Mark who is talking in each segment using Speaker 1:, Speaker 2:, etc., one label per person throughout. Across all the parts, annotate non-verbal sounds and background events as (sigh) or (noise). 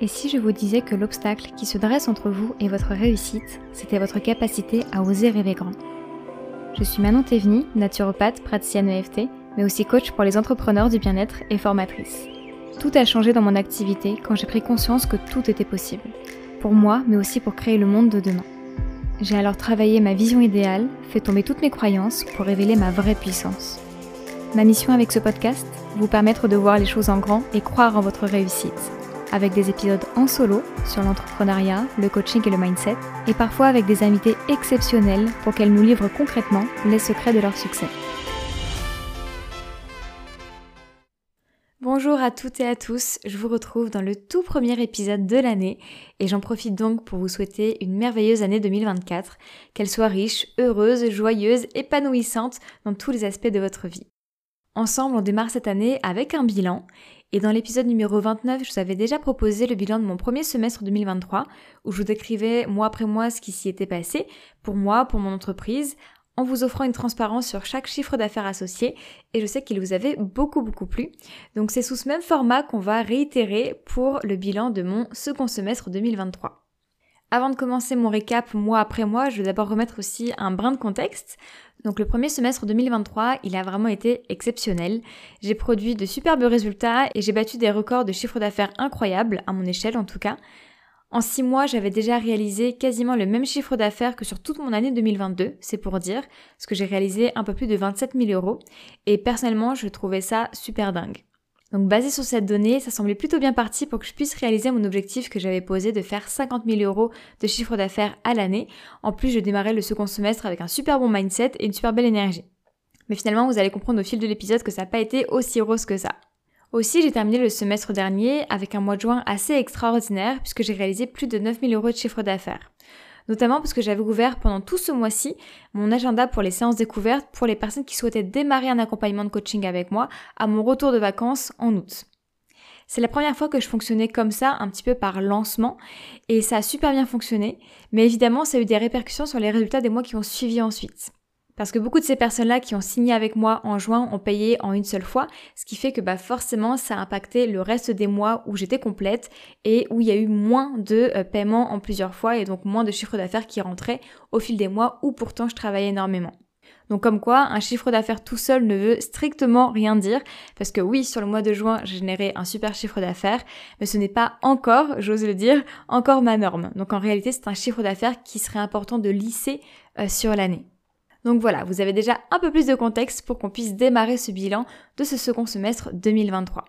Speaker 1: Et si je vous disais que l'obstacle qui se dresse entre vous et votre réussite, c'était votre capacité à oser rêver grand Je suis Manon Théveny, naturopathe, praticienne EFT, mais aussi coach pour les entrepreneurs du bien-être et formatrice. Tout a changé dans mon activité quand j'ai pris conscience que tout était possible. Pour moi, mais aussi pour créer le monde de demain. J'ai alors travaillé ma vision idéale, fait tomber toutes mes croyances pour révéler ma vraie puissance. Ma mission avec ce podcast, vous permettre de voir les choses en grand et croire en votre réussite avec des épisodes en solo sur l'entrepreneuriat, le coaching et le mindset, et parfois avec des invités exceptionnels pour qu'elles nous livrent concrètement les secrets de leur succès. Bonjour à toutes et à tous, je vous retrouve dans le tout premier épisode de l'année et j'en profite donc pour vous souhaiter une merveilleuse année 2024, qu'elle soit riche, heureuse, joyeuse, épanouissante dans tous les aspects de votre vie. Ensemble, on démarre cette année avec un bilan et dans l'épisode numéro 29, je vous avais déjà proposé le bilan de mon premier semestre 2023, où je vous décrivais mois après mois ce qui s'y était passé, pour moi, pour mon entreprise, en vous offrant une transparence sur chaque chiffre d'affaires associé, et je sais qu'il vous avait beaucoup beaucoup plu. Donc c'est sous ce même format qu'on va réitérer pour le bilan de mon second semestre 2023. Avant de commencer mon récap mois après mois, je vais d'abord remettre aussi un brin de contexte. Donc le premier semestre 2023, il a vraiment été exceptionnel. J'ai produit de superbes résultats et j'ai battu des records de chiffre d'affaires incroyables, à mon échelle en tout cas. En six mois, j'avais déjà réalisé quasiment le même chiffre d'affaires que sur toute mon année 2022, c'est pour dire, parce que j'ai réalisé un peu plus de 27 000 euros. Et personnellement, je trouvais ça super dingue. Donc basé sur cette donnée, ça semblait plutôt bien parti pour que je puisse réaliser mon objectif que j'avais posé de faire 50 000 euros de chiffre d'affaires à l'année. En plus, je démarrais le second semestre avec un super bon mindset et une super belle énergie. Mais finalement, vous allez comprendre au fil de l'épisode que ça n'a pas été aussi rose que ça. Aussi, j'ai terminé le semestre dernier avec un mois de juin assez extraordinaire puisque j'ai réalisé plus de 9 000 euros de chiffre d'affaires notamment parce que j'avais ouvert pendant tout ce mois-ci mon agenda pour les séances découvertes pour les personnes qui souhaitaient démarrer un accompagnement de coaching avec moi à mon retour de vacances en août. C'est la première fois que je fonctionnais comme ça, un petit peu par lancement, et ça a super bien fonctionné, mais évidemment ça a eu des répercussions sur les résultats des mois qui ont suivi ensuite. Parce que beaucoup de ces personnes-là qui ont signé avec moi en juin ont payé en une seule fois, ce qui fait que bah forcément ça a impacté le reste des mois où j'étais complète et où il y a eu moins de euh, paiements en plusieurs fois et donc moins de chiffre d'affaires qui rentraient au fil des mois où pourtant je travaillais énormément. Donc comme quoi, un chiffre d'affaires tout seul ne veut strictement rien dire, parce que oui, sur le mois de juin, j'ai généré un super chiffre d'affaires, mais ce n'est pas encore, j'ose le dire, encore ma norme. Donc en réalité, c'est un chiffre d'affaires qui serait important de lisser euh, sur l'année. Donc voilà, vous avez déjà un peu plus de contexte pour qu'on puisse démarrer ce bilan de ce second semestre 2023.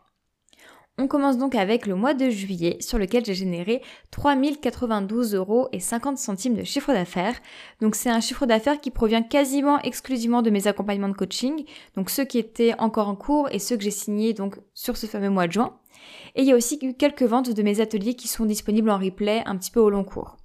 Speaker 1: On commence donc avec le mois de juillet sur lequel j'ai généré 3092 euros et 50 centimes de chiffre d'affaires. Donc c'est un chiffre d'affaires qui provient quasiment exclusivement de mes accompagnements de coaching, donc ceux qui étaient encore en cours et ceux que j'ai signés donc sur ce fameux mois de juin. Et il y a aussi eu quelques ventes de mes ateliers qui sont disponibles en replay un petit peu au long cours.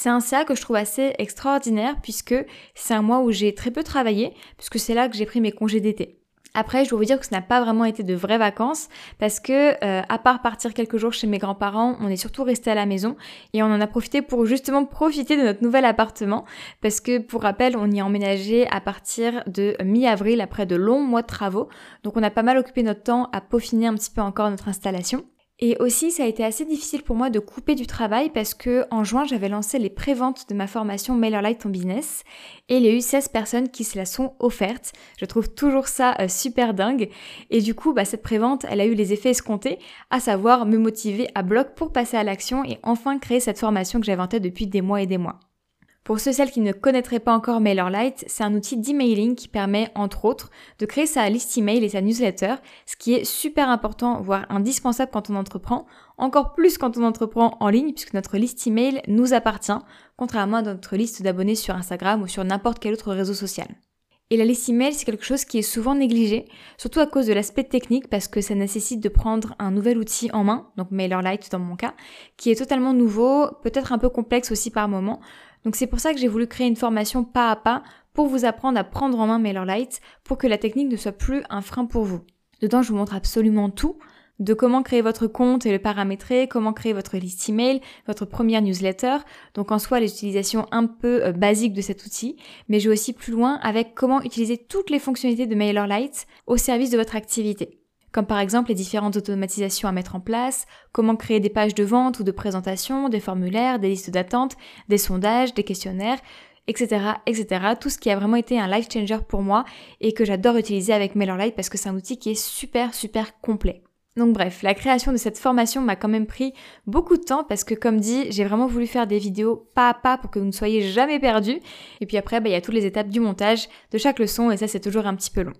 Speaker 1: C'est un CA que je trouve assez extraordinaire puisque c'est un mois où j'ai très peu travaillé puisque c'est là que j'ai pris mes congés d'été. Après, je dois vous dire que ce n'a pas vraiment été de vraies vacances parce que, euh, à part partir quelques jours chez mes grands-parents, on est surtout resté à la maison et on en a profité pour justement profiter de notre nouvel appartement parce que, pour rappel, on y a emménagé à partir de mi-avril après de longs mois de travaux. Donc, on a pas mal occupé notre temps à peaufiner un petit peu encore notre installation. Et aussi, ça a été assez difficile pour moi de couper du travail parce que en juin, j'avais lancé les préventes de ma formation MailerLite en business et il y a eu 16 personnes qui se la sont offertes. Je trouve toujours ça euh, super dingue. Et du coup, bah, cette prévente, elle a eu les effets escomptés, à savoir me motiver à bloc pour passer à l'action et enfin créer cette formation que j'avais en depuis des mois et des mois. Pour ceux celles qui ne connaîtraient pas encore MailerLite, c'est un outil d'emailing qui permet, entre autres, de créer sa liste email et sa newsletter, ce qui est super important, voire indispensable quand on entreprend, encore plus quand on entreprend en ligne, puisque notre liste email nous appartient, contrairement à notre liste d'abonnés sur Instagram ou sur n'importe quel autre réseau social. Et la liste email, c'est quelque chose qui est souvent négligé, surtout à cause de l'aspect technique, parce que ça nécessite de prendre un nouvel outil en main, donc MailerLite dans mon cas, qui est totalement nouveau, peut-être un peu complexe aussi par moment. Donc c'est pour ça que j'ai voulu créer une formation pas à pas pour vous apprendre à prendre en main MailerLite pour que la technique ne soit plus un frein pour vous. Dedans, je vous montre absolument tout de comment créer votre compte et le paramétrer, comment créer votre liste email, votre première newsletter. Donc en soi, l'utilisation un peu euh, basique de cet outil, mais je vais aussi plus loin avec comment utiliser toutes les fonctionnalités de MailerLite au service de votre activité. Comme par exemple les différentes automatisations à mettre en place, comment créer des pages de vente ou de présentation, des formulaires, des listes d'attente, des sondages, des questionnaires, etc., etc. Tout ce qui a vraiment été un life changer pour moi et que j'adore utiliser avec MailerLite parce que c'est un outil qui est super, super complet. Donc bref, la création de cette formation m'a quand même pris beaucoup de temps parce que comme dit, j'ai vraiment voulu faire des vidéos pas à pas pour que vous ne soyez jamais perdus. Et puis après, bah, il y a toutes les étapes du montage de chaque leçon et ça c'est toujours un petit peu long.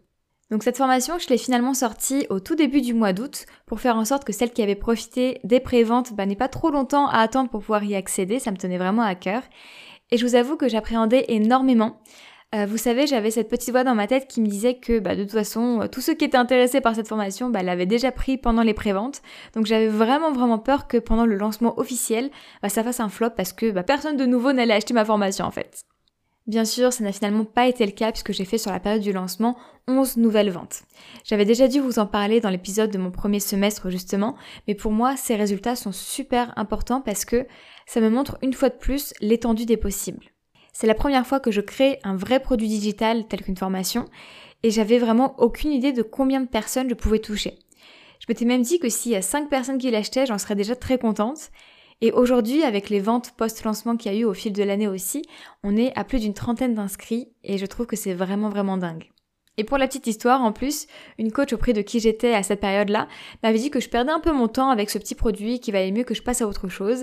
Speaker 1: Donc cette formation, je l'ai finalement sortie au tout début du mois d'août pour faire en sorte que celle qui avait profité des préventes bah, n'ait pas trop longtemps à attendre pour pouvoir y accéder, ça me tenait vraiment à cœur. Et je vous avoue que j'appréhendais énormément. Euh, vous savez, j'avais cette petite voix dans ma tête qui me disait que bah, de toute façon, euh, tous ceux qui étaient intéressés par cette formation bah, l'avaient déjà pris pendant les préventes. Donc j'avais vraiment vraiment peur que pendant le lancement officiel, bah, ça fasse un flop parce que bah, personne de nouveau n'allait acheter ma formation en fait. Bien sûr, ça n'a finalement pas été le cas puisque j'ai fait sur la période du lancement 11 nouvelles ventes. J'avais déjà dû vous en parler dans l'épisode de mon premier semestre justement, mais pour moi ces résultats sont super importants parce que ça me montre une fois de plus l'étendue des possibles. C'est la première fois que je crée un vrai produit digital tel qu'une formation et j'avais vraiment aucune idée de combien de personnes je pouvais toucher. Je m'étais même dit que s'il y a 5 personnes qui l'achetaient, j'en serais déjà très contente. Et aujourd'hui, avec les ventes post-lancement qu'il y a eu au fil de l'année aussi, on est à plus d'une trentaine d'inscrits et je trouve que c'est vraiment vraiment dingue. Et pour la petite histoire, en plus, une coach auprès de qui j'étais à cette période-là m'avait dit que je perdais un peu mon temps avec ce petit produit, qu'il valait mieux que je passe à autre chose.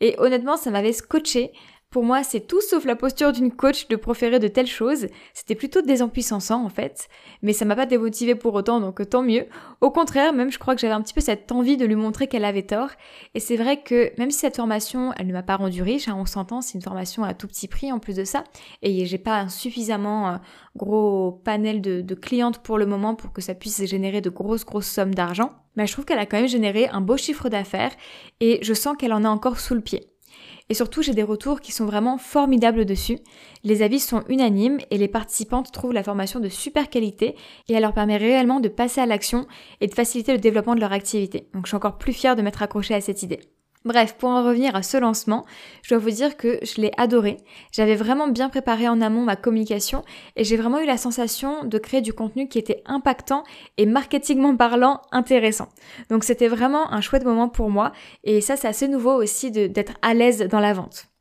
Speaker 1: Et honnêtement, ça m'avait scotché pour moi, c'est tout sauf la posture d'une coach de proférer de telles choses. C'était plutôt désempuissant en fait. Mais ça m'a pas démotivé pour autant, donc tant mieux. Au contraire, même je crois que j'avais un petit peu cette envie de lui montrer qu'elle avait tort. Et c'est vrai que même si cette formation, elle ne m'a pas rendu riche, hein, on s'entend, c'est une formation à tout petit prix en plus de ça. Et j'ai pas un suffisamment euh, gros panel de, de clientes pour le moment pour que ça puisse générer de grosses grosses sommes d'argent. Mais je trouve qu'elle a quand même généré un beau chiffre d'affaires et je sens qu'elle en a encore sous le pied. Et surtout, j'ai des retours qui sont vraiment formidables dessus. Les avis sont unanimes et les participantes trouvent la formation de super qualité et elle leur permet réellement de passer à l'action et de faciliter le développement de leur activité. Donc je suis encore plus fière de m'être accrochée à cette idée. Bref, pour en revenir à ce lancement, je dois vous dire que je l'ai adoré. J'avais vraiment bien préparé en amont ma communication et j'ai vraiment eu la sensation de créer du contenu qui était impactant et marketingment parlant intéressant. Donc c'était vraiment un chouette moment pour moi et ça c'est assez nouveau aussi d'être à l'aise dans la vente.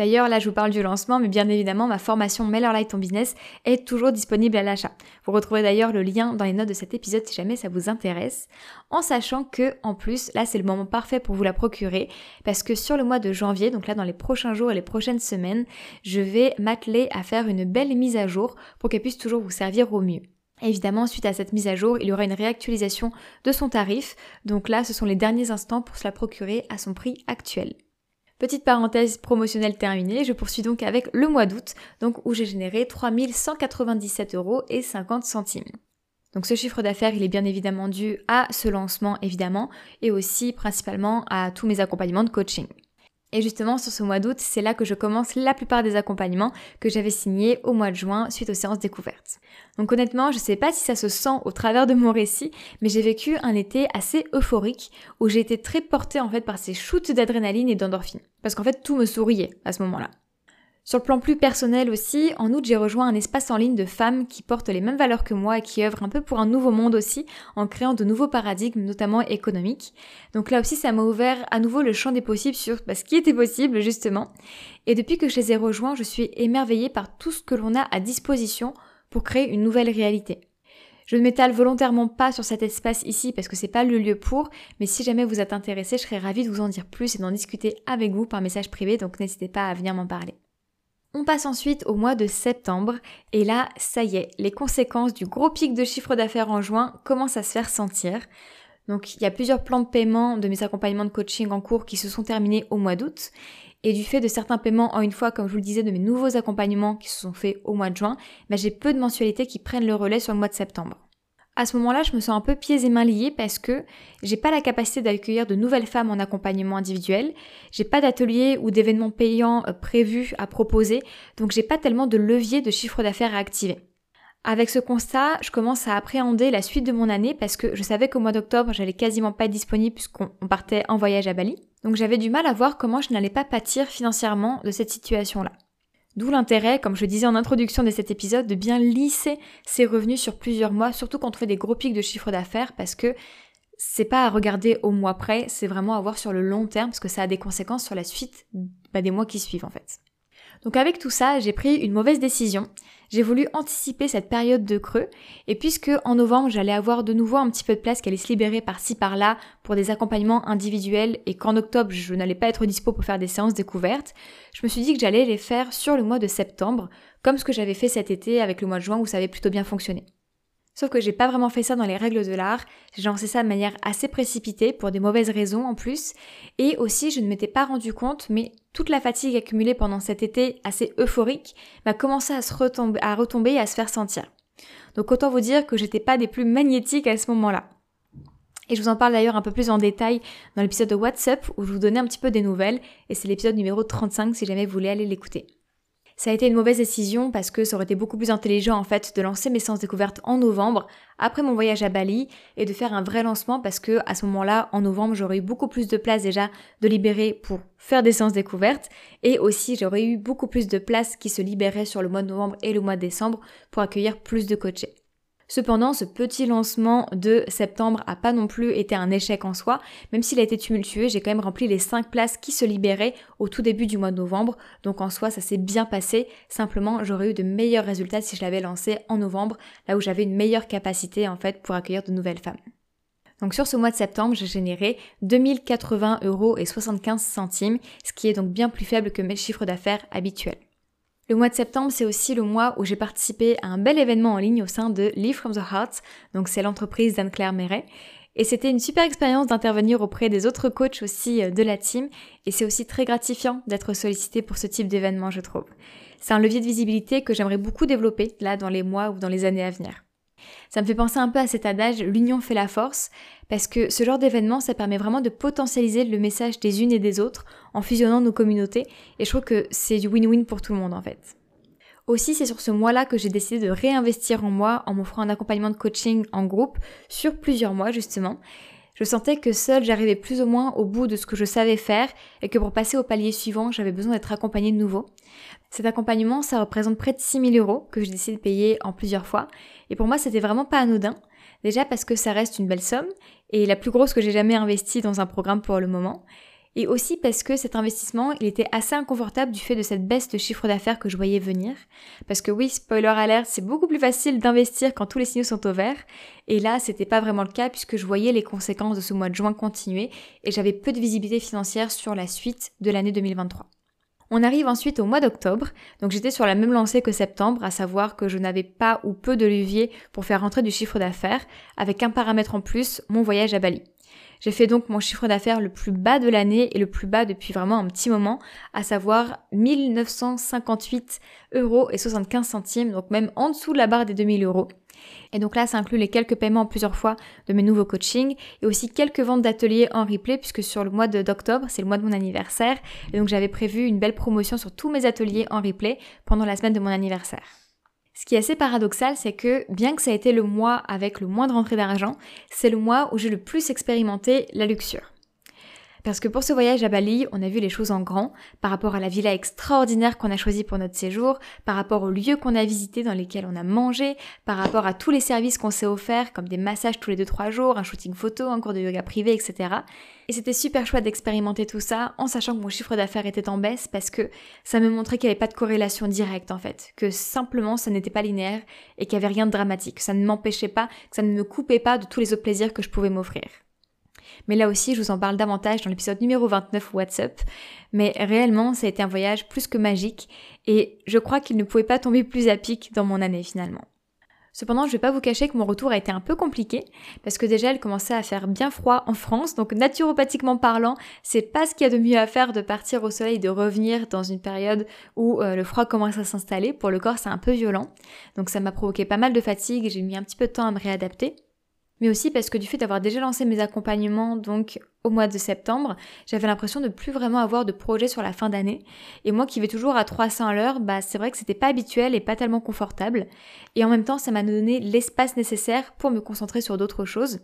Speaker 1: D'ailleurs, là, je vous parle du lancement, mais bien évidemment, ma formation MailerLite ton business est toujours disponible à l'achat. Vous retrouverez d'ailleurs le lien dans les notes de cet épisode si jamais ça vous intéresse. En sachant que, en plus, là, c'est le moment parfait pour vous la procurer, parce que sur le mois de janvier, donc là, dans les prochains jours et les prochaines semaines, je vais m'atteler à faire une belle mise à jour pour qu'elle puisse toujours vous servir au mieux. Évidemment, suite à cette mise à jour, il y aura une réactualisation de son tarif. Donc là, ce sont les derniers instants pour se la procurer à son prix actuel. Petite parenthèse promotionnelle terminée, je poursuis donc avec le mois d'août, donc où j'ai généré 3197 euros et 50 centimes. Donc ce chiffre d'affaires, il est bien évidemment dû à ce lancement évidemment et aussi principalement à tous mes accompagnements de coaching. Et justement, sur ce mois d'août, c'est là que je commence la plupart des accompagnements que j'avais signés au mois de juin suite aux séances découvertes. Donc honnêtement, je sais pas si ça se sent au travers de mon récit, mais j'ai vécu un été assez euphorique où j'ai été très portée en fait par ces shoots d'adrénaline et d'endorphine. Parce qu'en fait, tout me souriait à ce moment-là. Sur le plan plus personnel aussi, en août j'ai rejoint un espace en ligne de femmes qui portent les mêmes valeurs que moi et qui œuvrent un peu pour un nouveau monde aussi, en créant de nouveaux paradigmes, notamment économiques. Donc là aussi ça m'a ouvert à nouveau le champ des possibles sur bah, ce qui était possible justement. Et depuis que je les ai rejoints, je suis émerveillée par tout ce que l'on a à disposition pour créer une nouvelle réalité. Je ne m'étale volontairement pas sur cet espace ici parce que c'est pas le lieu pour, mais si jamais vous êtes intéressé, je serais ravie de vous en dire plus et d'en discuter avec vous par message privé, donc n'hésitez pas à venir m'en parler. On passe ensuite au mois de septembre et là, ça y est, les conséquences du gros pic de chiffre d'affaires en juin commencent à se faire sentir. Donc il y a plusieurs plans de paiement de mes accompagnements de coaching en cours qui se sont terminés au mois d'août. Et du fait de certains paiements en une fois, comme je vous le disais, de mes nouveaux accompagnements qui se sont faits au mois de juin, bah, j'ai peu de mensualités qui prennent le relais sur le mois de septembre. À ce moment-là, je me sens un peu pieds et mains liés parce que j'ai pas la capacité d'accueillir de nouvelles femmes en accompagnement individuel, j'ai pas d'atelier ou d'événements payants euh, prévus à proposer, donc j'ai pas tellement de levier de chiffre d'affaires à activer. Avec ce constat, je commence à appréhender la suite de mon année parce que je savais qu'au mois d'octobre, j'allais quasiment pas être disponible puisqu'on partait en voyage à Bali. Donc j'avais du mal à voir comment je n'allais pas pâtir financièrement de cette situation-là. D'où l'intérêt, comme je disais en introduction de cet épisode, de bien lisser ses revenus sur plusieurs mois, surtout quand on fait des gros pics de chiffre d'affaires, parce que c'est pas à regarder au mois près, c'est vraiment à voir sur le long terme, parce que ça a des conséquences sur la suite bah, des mois qui suivent en fait. Donc avec tout ça, j'ai pris une mauvaise décision. J'ai voulu anticiper cette période de creux, et puisque en novembre j'allais avoir de nouveau un petit peu de place qui allait se libérer par-ci par-là pour des accompagnements individuels, et qu'en octobre je n'allais pas être dispo pour faire des séances découvertes, je me suis dit que j'allais les faire sur le mois de septembre, comme ce que j'avais fait cet été avec le mois de juin où ça avait plutôt bien fonctionné. Sauf que j'ai pas vraiment fait ça dans les règles de l'art, j'ai lancé ça de manière assez précipitée pour des mauvaises raisons en plus, et aussi je ne m'étais pas rendu compte, mais toute la fatigue accumulée pendant cet été assez euphorique m'a commencé à, se retomber, à retomber et à se faire sentir. Donc autant vous dire que j'étais pas des plus magnétiques à ce moment-là. Et je vous en parle d'ailleurs un peu plus en détail dans l'épisode de WhatsApp où je vous donnais un petit peu des nouvelles, et c'est l'épisode numéro 35 si jamais vous voulez aller l'écouter. Ça a été une mauvaise décision parce que ça aurait été beaucoup plus intelligent en fait de lancer mes séances découvertes en novembre après mon voyage à Bali et de faire un vrai lancement parce que à ce moment-là en novembre j'aurais eu beaucoup plus de place déjà de libérer pour faire des séances découvertes et aussi j'aurais eu beaucoup plus de place qui se libérait sur le mois de novembre et le mois de décembre pour accueillir plus de coachés. Cependant, ce petit lancement de septembre a pas non plus été un échec en soi, même s'il a été tumultueux, j'ai quand même rempli les 5 places qui se libéraient au tout début du mois de novembre, donc en soi ça s'est bien passé, simplement j'aurais eu de meilleurs résultats si je l'avais lancé en novembre, là où j'avais une meilleure capacité en fait pour accueillir de nouvelles femmes. Donc sur ce mois de septembre, j'ai généré 2080 euros et 75 centimes, ce qui est donc bien plus faible que mes chiffres d'affaires habituels. Le mois de septembre, c'est aussi le mois où j'ai participé à un bel événement en ligne au sein de Live from the Heart, donc c'est l'entreprise d'Anne-Claire Méret. Et c'était une super expérience d'intervenir auprès des autres coachs aussi euh, de la team, et c'est aussi très gratifiant d'être sollicité pour ce type d'événement, je trouve. C'est un levier de visibilité que j'aimerais beaucoup développer là dans les mois ou dans les années à venir. Ça me fait penser un peu à cet adage l'union fait la force, parce que ce genre d'événement, ça permet vraiment de potentialiser le message des unes et des autres en fusionnant nos communautés, et je trouve que c'est du win-win pour tout le monde en fait. Aussi, c'est sur ce mois-là que j'ai décidé de réinvestir en moi en m'offrant un accompagnement de coaching en groupe sur plusieurs mois justement. Je sentais que seule j'arrivais plus ou moins au bout de ce que je savais faire et que pour passer au palier suivant, j'avais besoin d'être accompagnée de nouveau. Cet accompagnement, ça représente près de 6000 euros que j'ai décidé de payer en plusieurs fois. Et pour moi, c'était vraiment pas anodin. Déjà parce que ça reste une belle somme et la plus grosse que j'ai jamais investie dans un programme pour le moment. Et aussi parce que cet investissement, il était assez inconfortable du fait de cette baisse de chiffre d'affaires que je voyais venir. Parce que oui, spoiler alert, c'est beaucoup plus facile d'investir quand tous les signaux sont au vert. Et là, c'était pas vraiment le cas puisque je voyais les conséquences de ce mois de juin continuer et j'avais peu de visibilité financière sur la suite de l'année 2023. On arrive ensuite au mois d'octobre, donc j'étais sur la même lancée que septembre, à savoir que je n'avais pas ou peu de levier pour faire rentrer du chiffre d'affaires, avec un paramètre en plus, mon voyage à Bali. J'ai fait donc mon chiffre d'affaires le plus bas de l'année et le plus bas depuis vraiment un petit moment, à savoir 1958 euros et 75 centimes, donc même en dessous de la barre des 2000 euros. Et donc là, ça inclut les quelques paiements plusieurs fois de mes nouveaux coachings et aussi quelques ventes d'ateliers en replay puisque sur le mois d'octobre, c'est le mois de mon anniversaire. Et donc j'avais prévu une belle promotion sur tous mes ateliers en replay pendant la semaine de mon anniversaire. Ce qui est assez paradoxal, c'est que bien que ça a été le mois avec le moins de rentrée d'argent, c'est le mois où j'ai le plus expérimenté la luxure. Parce que pour ce voyage à Bali, on a vu les choses en grand, par rapport à la villa extraordinaire qu'on a choisie pour notre séjour, par rapport aux lieux qu'on a visités dans lesquels on a mangé, par rapport à tous les services qu'on s'est offerts, comme des massages tous les 2-3 jours, un shooting photo, un cours de yoga privé, etc. Et c'était super chouette d'expérimenter tout ça en sachant que mon chiffre d'affaires était en baisse parce que ça me montrait qu'il n'y avait pas de corrélation directe en fait, que simplement ça n'était pas linéaire et qu'il n'y avait rien de dramatique, ça ne m'empêchait pas, que ça ne me coupait pas de tous les autres plaisirs que je pouvais m'offrir. Mais là aussi, je vous en parle davantage dans l'épisode numéro 29 WhatsApp. Mais réellement, ça a été un voyage plus que magique et je crois qu'il ne pouvait pas tomber plus à pic dans mon année finalement. Cependant, je vais pas vous cacher que mon retour a été un peu compliqué parce que déjà, il commençait à faire bien froid en France, donc naturopathiquement parlant, c'est pas ce qu'il y a de mieux à faire de partir au soleil, de revenir dans une période où euh, le froid commence à s'installer. Pour le corps, c'est un peu violent, donc ça m'a provoqué pas mal de fatigue et j'ai mis un petit peu de temps à me réadapter mais aussi parce que du fait d'avoir déjà lancé mes accompagnements donc au mois de septembre, j'avais l'impression de plus vraiment avoir de projets sur la fin d'année. Et moi qui vais toujours à 300 à l'heure, bah c'est vrai que c'était pas habituel et pas tellement confortable. Et en même temps, ça m'a donné l'espace nécessaire pour me concentrer sur d'autres choses.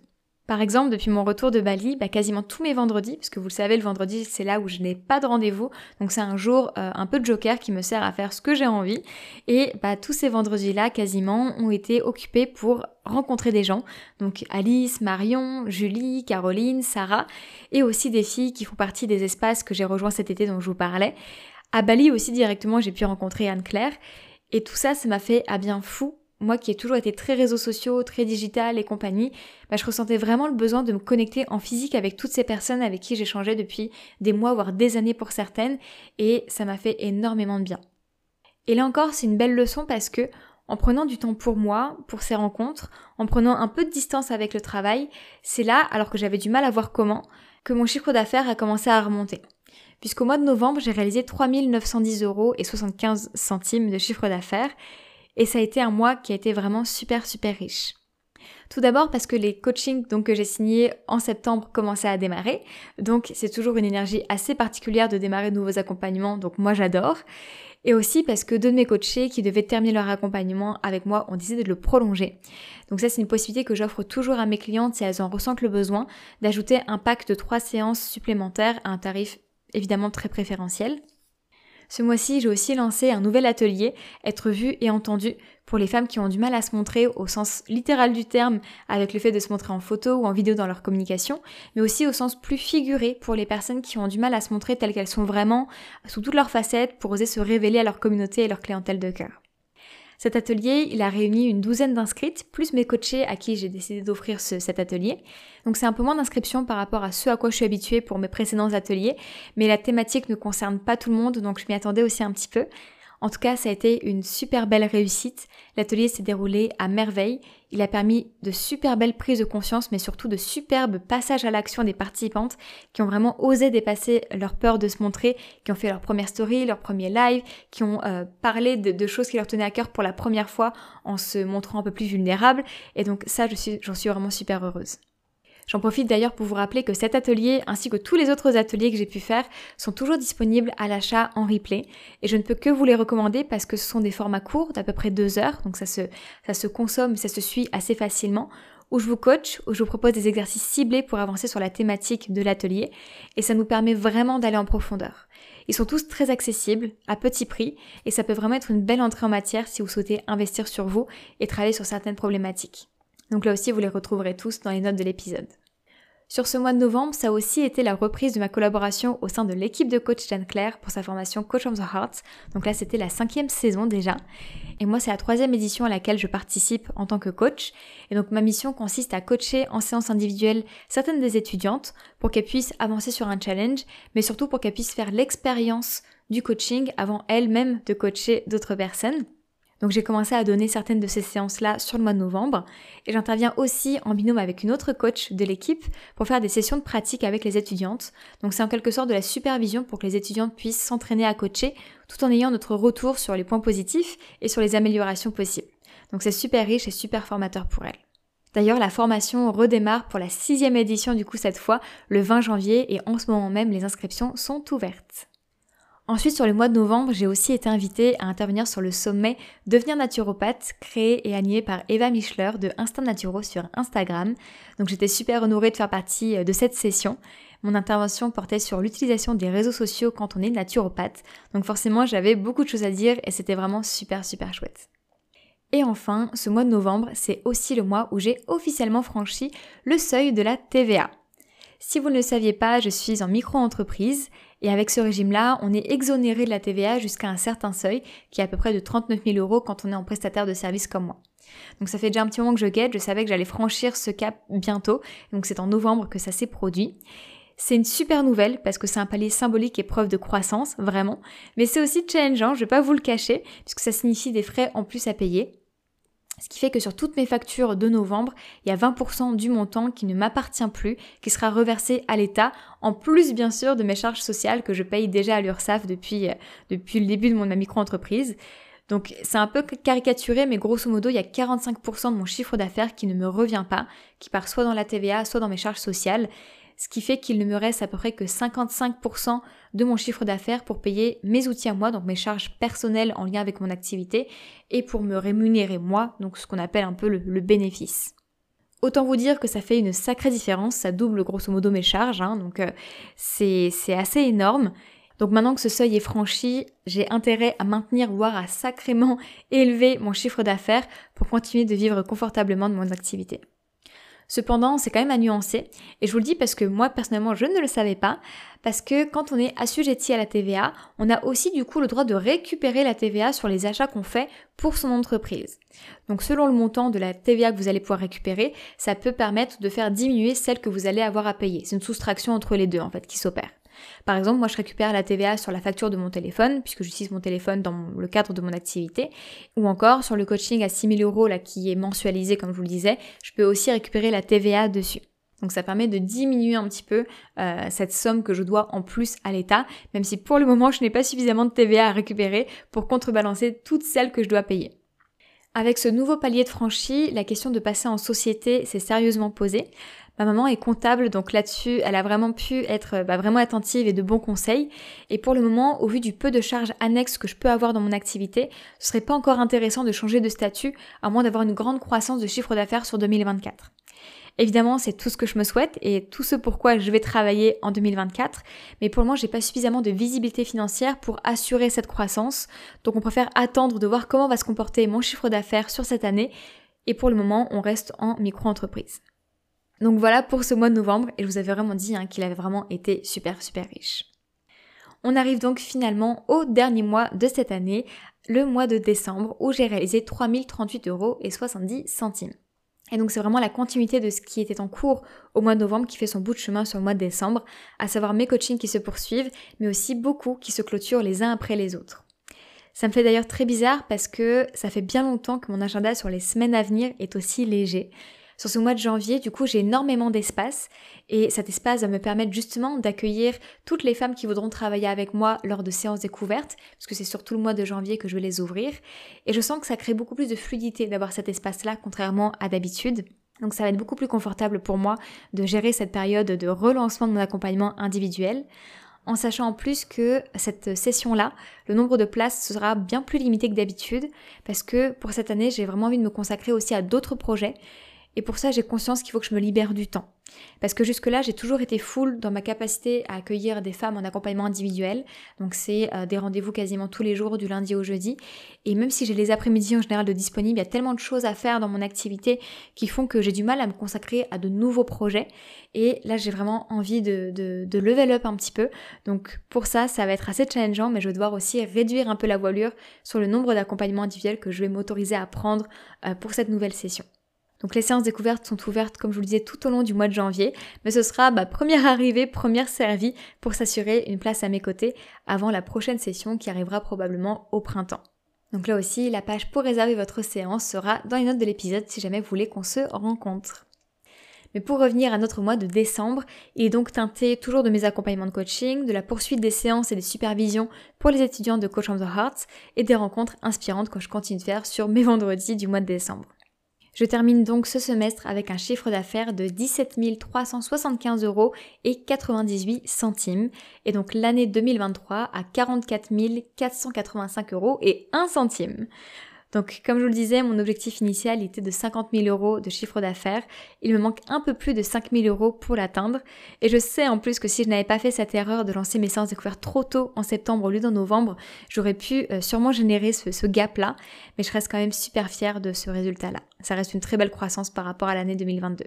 Speaker 1: Par exemple, depuis mon retour de Bali, bah, quasiment tous mes vendredis, parce que vous le savez, le vendredi c'est là où je n'ai pas de rendez-vous, donc c'est un jour euh, un peu de joker qui me sert à faire ce que j'ai envie. Et bah, tous ces vendredis-là, quasiment, ont été occupés pour rencontrer des gens. Donc Alice, Marion, Julie, Caroline, Sarah, et aussi des filles qui font partie des espaces que j'ai rejoints cet été dont je vous parlais. À Bali aussi directement, j'ai pu rencontrer Anne-Claire. Et tout ça, ça m'a fait à bien fou moi qui ai toujours été très réseaux sociaux, très digital et compagnie, bah, je ressentais vraiment le besoin de me connecter en physique avec toutes ces personnes avec qui j'échangeais depuis des mois, voire des années pour certaines, et ça m'a fait énormément de bien. Et là encore, c'est une belle leçon parce que, en prenant du temps pour moi, pour ces rencontres, en prenant un peu de distance avec le travail, c'est là, alors que j'avais du mal à voir comment, que mon chiffre d'affaires a commencé à remonter. Puisqu'au mois de novembre, j'ai réalisé 3910 euros et 75 centimes de chiffre d'affaires, et ça a été un mois qui a été vraiment super super riche. Tout d'abord parce que les coachings donc, que j'ai signés en septembre commençaient à démarrer. Donc c'est toujours une énergie assez particulière de démarrer de nouveaux accompagnements, donc moi j'adore. Et aussi parce que deux de mes coachés qui devaient terminer leur accompagnement avec moi ont décidé de le prolonger. Donc ça c'est une possibilité que j'offre toujours à mes clientes si elles en ressentent le besoin, d'ajouter un pack de trois séances supplémentaires à un tarif évidemment très préférentiel. Ce mois-ci, j'ai aussi lancé un nouvel atelier, être vu et entendu, pour les femmes qui ont du mal à se montrer au sens littéral du terme, avec le fait de se montrer en photo ou en vidéo dans leur communication, mais aussi au sens plus figuré pour les personnes qui ont du mal à se montrer telles qu'elles sont vraiment, sous toutes leurs facettes, pour oser se révéler à leur communauté et leur clientèle de cœur. Cet atelier, il a réuni une douzaine d'inscrites, plus mes coachés à qui j'ai décidé d'offrir cet atelier. Donc c'est un peu moins d'inscriptions par rapport à ce à quoi je suis habituée pour mes précédents ateliers, mais la thématique ne concerne pas tout le monde, donc je m'y attendais aussi un petit peu. En tout cas, ça a été une super belle réussite. L'atelier s'est déroulé à merveille. Il a permis de super belles prises de conscience, mais surtout de superbes passages à l'action des participantes qui ont vraiment osé dépasser leur peur de se montrer, qui ont fait leur première story, leur premier live, qui ont euh, parlé de, choses qui leur tenaient à cœur pour la première fois en se montrant un peu plus vulnérables. Et donc ça, j'en suis, suis vraiment super heureuse. J'en profite d'ailleurs pour vous rappeler que cet atelier ainsi que tous les autres ateliers que j'ai pu faire sont toujours disponibles à l'achat en replay et je ne peux que vous les recommander parce que ce sont des formats courts d'à peu près deux heures donc ça se, ça se consomme, ça se suit assez facilement où je vous coach, où je vous propose des exercices ciblés pour avancer sur la thématique de l'atelier et ça nous permet vraiment d'aller en profondeur. Ils sont tous très accessibles, à petit prix, et ça peut vraiment être une belle entrée en matière si vous souhaitez investir sur vous et travailler sur certaines problématiques. Donc là aussi, vous les retrouverez tous dans les notes de l'épisode. Sur ce mois de novembre, ça a aussi été la reprise de ma collaboration au sein de l'équipe de coach Jeanne Claire pour sa formation Coach of the Heart. Donc là, c'était la cinquième saison déjà. Et moi, c'est la troisième édition à laquelle je participe en tant que coach. Et donc ma mission consiste à coacher en séance individuelle certaines des étudiantes pour qu'elles puissent avancer sur un challenge, mais surtout pour qu'elles puissent faire l'expérience du coaching avant elles-mêmes de coacher d'autres personnes. Donc j'ai commencé à donner certaines de ces séances-là sur le mois de novembre et j'interviens aussi en binôme avec une autre coach de l'équipe pour faire des sessions de pratique avec les étudiantes. Donc c'est en quelque sorte de la supervision pour que les étudiantes puissent s'entraîner à coacher tout en ayant notre retour sur les points positifs et sur les améliorations possibles. Donc c'est super riche et super formateur pour elles. D'ailleurs, la formation redémarre pour la sixième édition du coup cette fois, le 20 janvier, et en ce moment même, les inscriptions sont ouvertes. Ensuite, sur le mois de novembre, j'ai aussi été invitée à intervenir sur le sommet Devenir naturopathe, créé et animé par Eva Michler de Instinct Naturo sur Instagram. Donc j'étais super honorée de faire partie euh, de cette session. Mon intervention portait sur l'utilisation des réseaux sociaux quand on est naturopathe. Donc forcément, j'avais beaucoup de choses à dire et c'était vraiment super super chouette. Et enfin, ce mois de novembre, c'est aussi le mois où j'ai officiellement franchi le seuil de la TVA. Si vous ne le saviez pas, je suis en micro-entreprise et avec ce régime-là, on est exonéré de la TVA jusqu'à un certain seuil, qui est à peu près de 39 000 euros quand on est en prestataire de service comme moi. Donc ça fait déjà un petit moment que je guette, je savais que j'allais franchir ce cap bientôt, donc c'est en novembre que ça s'est produit. C'est une super nouvelle parce que c'est un palier symbolique et preuve de croissance, vraiment, mais c'est aussi challengeant, je vais pas vous le cacher, puisque ça signifie des frais en plus à payer. Ce qui fait que sur toutes mes factures de novembre, il y a 20% du montant qui ne m'appartient plus, qui sera reversé à l'État, en plus bien sûr de mes charges sociales que je paye déjà à l'URSSAF depuis, euh, depuis le début de mon, micro-entreprise. Donc c'est un peu caricaturé, mais grosso modo, il y a 45% de mon chiffre d'affaires qui ne me revient pas, qui part soit dans la TVA, soit dans mes charges sociales ce qui fait qu'il ne me reste à peu près que 55% de mon chiffre d'affaires pour payer mes outils à moi, donc mes charges personnelles en lien avec mon activité, et pour me rémunérer moi, donc ce qu'on appelle un peu le, bénéfice. Autant vous dire que ça fait une sacrée différence, ça double grosso modo mes charges, hein, donc euh, c'est assez énorme. Donc maintenant que ce seuil est franchi, j'ai intérêt à maintenir, voire à sacrément (laughs) élever mon chiffre d'affaires pour continuer de vivre confortablement de mon activité. Cependant, c'est quand même à nuancer, et je vous le dis parce que moi personnellement je ne le savais pas, parce que quand on est assujetti à la TVA, on a aussi du coup le droit de récupérer la TVA sur les achats qu'on fait pour son entreprise. Donc selon le montant de la TVA que vous allez pouvoir récupérer, ça peut permettre de faire diminuer celle que vous allez avoir à payer. C'est une soustraction entre les deux en fait qui s'opère. Par exemple, moi je récupère la TVA sur la facture de mon téléphone, puisque j'utilise mon téléphone dans le cadre de mon activité, ou encore sur le coaching à 6000 euros qui est mensualisé comme je vous le disais, je peux aussi récupérer la TVA dessus. Donc ça permet de diminuer un petit peu euh, cette somme que je dois en plus à l'État, même si pour le moment je n'ai pas suffisamment de TVA à récupérer pour contrebalancer toutes celles que je dois payer. Avec ce nouveau palier de franchi, la question de passer en société s'est sérieusement posée. Ma maman est comptable, donc là-dessus, elle a vraiment pu être bah, vraiment attentive et de bons conseils. Et pour le moment, au vu du peu de charges annexes que je peux avoir dans mon activité, ce serait pas encore intéressant de changer de statut, à moins d'avoir une grande croissance de chiffre d'affaires sur 2024. Évidemment, c'est tout ce que je me souhaite et tout ce pourquoi je vais travailler en 2024, mais pour le moment, j'ai pas suffisamment de visibilité financière pour assurer cette croissance. Donc on préfère attendre de voir comment va se comporter mon chiffre d'affaires sur cette année et pour le moment, on reste en micro-entreprise. Donc voilà pour ce mois de novembre et je vous avais vraiment dit hein, qu'il avait vraiment été super super riche. On arrive donc finalement au dernier mois de cette année, le mois de décembre, où j'ai réalisé 3038 euros et 70 centimes. Et donc c'est vraiment la continuité de ce qui était en cours au mois de novembre qui fait son bout de chemin sur le mois de décembre, à savoir mes coachings qui se poursuivent, mais aussi beaucoup qui se clôturent les uns après les autres. Ça me fait d'ailleurs très bizarre parce que ça fait bien longtemps que mon agenda sur les semaines à venir est aussi léger. Sur ce mois de janvier, du coup, j'ai énormément d'espace et cet espace va me permettre justement d'accueillir toutes les femmes qui voudront travailler avec moi lors de séances découvertes, parce que c'est surtout le mois de janvier que je vais les ouvrir. Et je sens que ça crée beaucoup plus de fluidité d'avoir cet espace-là, contrairement à d'habitude. Donc ça va être beaucoup plus confortable pour moi de gérer cette période de relancement de mon accompagnement individuel en sachant en plus que cette session-là, le nombre de places sera bien plus limité que d'habitude, parce que pour cette année, j'ai vraiment envie de me consacrer aussi à d'autres projets et pour ça, j'ai conscience qu'il faut que je me libère du temps. Parce que jusque-là, j'ai toujours été full dans ma capacité à accueillir des femmes en accompagnement individuel. Donc c'est euh, des rendez-vous quasiment tous les jours, du lundi au jeudi. Et même si j'ai les après-midi en général de disponibles, il y a tellement de choses à faire dans mon activité qui font que j'ai du mal à me consacrer à de nouveaux projets. Et là, j'ai vraiment envie de, de, level up un petit peu. Donc pour ça, ça va être assez challengeant, mais je vais devoir aussi réduire un peu la voilure sur le nombre d'accompagnements individuels que je vais m'autoriser à prendre euh, pour cette nouvelle session. Donc les séances découvertes sont ouvertes, comme je vous le disais, tout au long du mois de janvier, mais ce sera ma première arrivée, première servie pour s'assurer une place à mes côtés avant la prochaine session qui arrivera probablement au printemps. Donc là aussi, la page pour réserver votre séance sera dans les notes de l'épisode si jamais vous voulez qu'on se rencontre. Mais pour revenir à notre mois de décembre, il est donc teinté toujours de mes accompagnements de coaching, de la poursuite des séances et des supervisions pour les étudiants de Coach on the Heart et des rencontres inspirantes que je continue de faire sur mes vendredis du mois de décembre. Je termine donc ce semestre avec un chiffre d'affaires de 17 375 euros et 98 centimes et donc l'année 2023 à 44 485 euros et 1 centime. Donc comme je vous le disais, mon objectif initial était de 50 000 euros de chiffre d'affaires. Il me manque un peu plus de 5 000 euros pour l'atteindre. Et je sais en plus que si je n'avais pas fait cette erreur de lancer mes séances découvertes trop tôt en septembre au lieu d'en novembre, j'aurais pu euh, sûrement générer ce, ce gap-là. Mais je reste quand même super fière de ce résultat-là. Ça reste une très belle croissance par rapport à l'année 2022.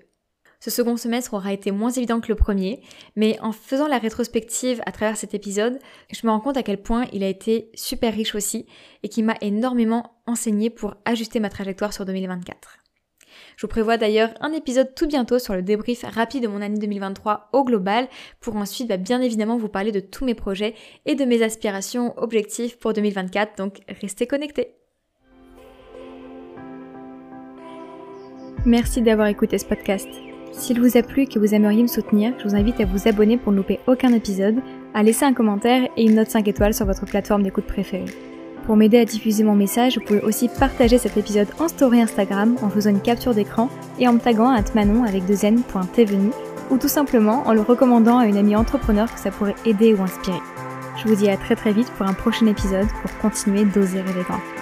Speaker 1: Ce second semestre aura été moins évident que le premier, mais en faisant la rétrospective à travers cet épisode, je me rends compte à quel point il a été super riche aussi et qui m'a énormément enseigné pour ajuster ma trajectoire sur 2024. Je vous prévois d'ailleurs un épisode tout bientôt sur le débrief rapide de mon année 2023 au global pour ensuite bah, bien évidemment vous parler de tous mes projets et de mes aspirations, objectifs pour 2024, donc restez connectés. Merci d'avoir écouté ce podcast. S'il vous a plu et que vous aimeriez me soutenir, je vous invite à vous abonner pour ne louper aucun épisode, à laisser un commentaire et une note 5 étoiles sur votre plateforme d'écoute préférée. Pour m'aider à diffuser mon message, vous pouvez aussi partager cet épisode en story Instagram en faisant une capture d'écran et en me taguant à manon avec deux n.tvenu ou tout simplement en le recommandant à une amie entrepreneur que ça pourrait aider ou inspirer. Je vous dis à très très vite pour un prochain épisode pour continuer d'oser grand.